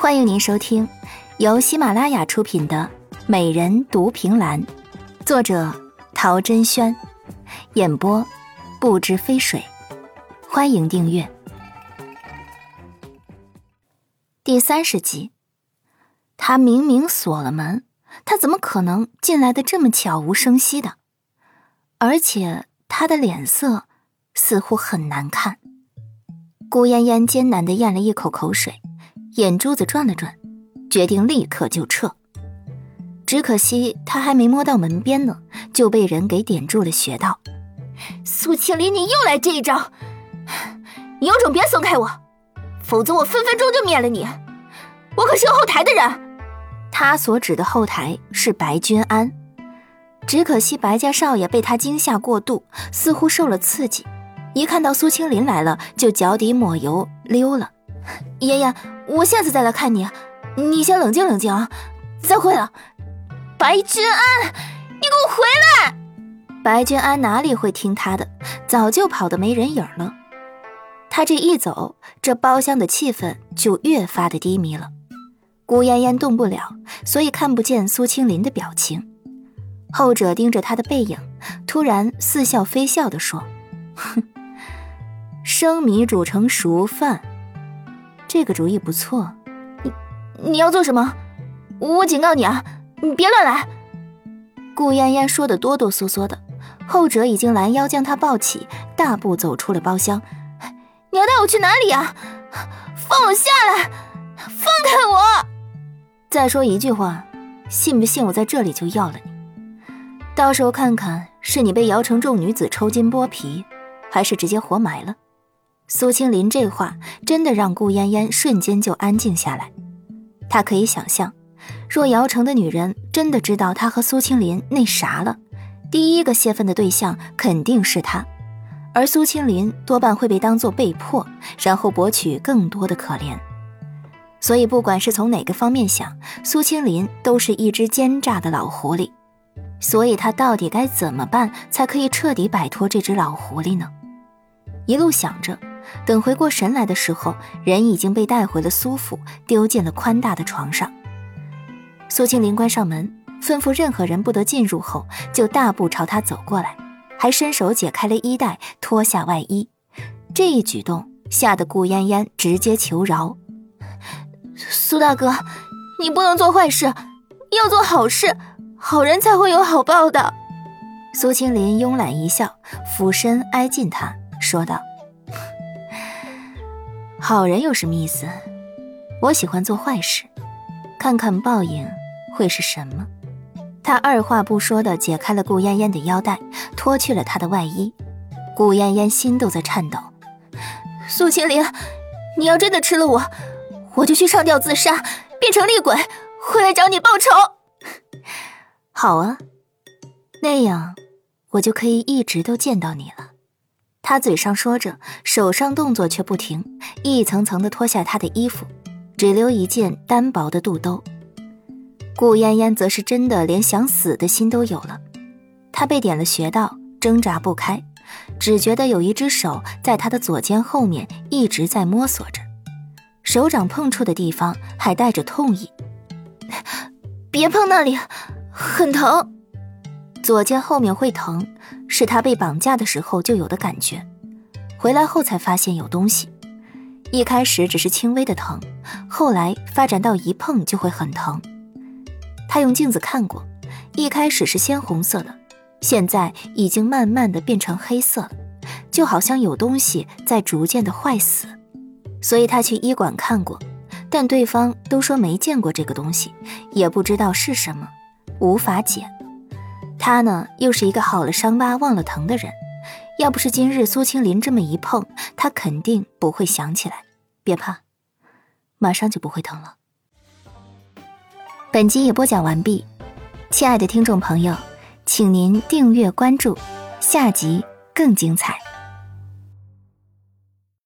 欢迎您收听由喜马拉雅出品的《美人独凭栏》，作者陶珍轩，演播不知飞水。欢迎订阅第三十集。他明明锁了门，他怎么可能进来的这么悄无声息的？而且他的脸色似乎很难看。顾嫣嫣艰难的咽了一口口水。眼珠子转了转，决定立刻就撤。只可惜他还没摸到门边呢，就被人给点住了穴道。苏青林，你又来这一招！你有种别松开我，否则我分分钟就灭了你！我可是有后台的人。他所指的后台是白君安，只可惜白家少爷被他惊吓过度，似乎受了刺激，一看到苏青林来了，就脚底抹油溜了。妍妍，我下次再来看你，你先冷静冷静啊！再会了，白君安，你给我回来！白君安哪里会听他的，早就跑得没人影了。他这一走，这包厢的气氛就越发的低迷了。顾嫣嫣动不了，所以看不见苏青林的表情。后者盯着他的背影，突然似笑非笑地说：“哼，生米煮成熟饭。”这个主意不错，你你要做什么？我警告你啊，你别乱来！顾嫣嫣说的哆哆嗦嗦的，后者已经拦腰将她抱起，大步走出了包厢。你要带我去哪里啊？放我下来！放开我！再说一句话，信不信我在这里就要了你？到时候看看是你被姚城众女子抽筋剥皮，还是直接活埋了。苏青林这话真的让顾嫣嫣瞬间就安静下来。她可以想象，若姚城的女人真的知道她和苏青林那啥了，第一个泄愤的对象肯定是他，而苏青林多半会被当做被迫，然后博取更多的可怜。所以，不管是从哪个方面想，苏青林都是一只奸诈的老狐狸。所以，他到底该怎么办才可以彻底摆脱这只老狐狸呢？一路想着。等回过神来的时候，人已经被带回了苏府，丢进了宽大的床上。苏青林关上门，吩咐任何人不得进入后，就大步朝他走过来，还伸手解开了衣带，脱下外衣。这一举动吓得顾嫣嫣直接求饶：“苏大哥，你不能做坏事，要做好事，好人才会有好报的。”苏青林慵懒一笑，俯身挨近他，说道。好人有什么意思？我喜欢做坏事，看看报应会是什么。他二话不说的解开了顾嫣嫣的腰带，脱去了她的外衣。顾嫣嫣心都在颤抖。苏青林，你要真的吃了我，我就去上吊自杀，变成厉鬼，回来找你报仇。好啊，那样我就可以一直都见到你了。他嘴上说着，手上动作却不停，一层层的脱下他的衣服，只留一件单薄的肚兜。顾嫣嫣则是真的连想死的心都有了，她被点了穴道，挣扎不开，只觉得有一只手在她的左肩后面一直在摸索着，手掌碰触的地方还带着痛意。别碰那里，很疼。左肩后面会疼，是他被绑架的时候就有的感觉。回来后才发现有东西，一开始只是轻微的疼，后来发展到一碰就会很疼。他用镜子看过，一开始是鲜红色的，现在已经慢慢的变成黑色了，就好像有东西在逐渐的坏死。所以他去医馆看过，但对方都说没见过这个东西，也不知道是什么，无法解。他呢，又是一个好了伤疤忘了疼的人，要不是今日苏青林这么一碰，他肯定不会想起来。别怕，马上就不会疼了。本集也播讲完毕，亲爱的听众朋友，请您订阅关注，下集更精彩。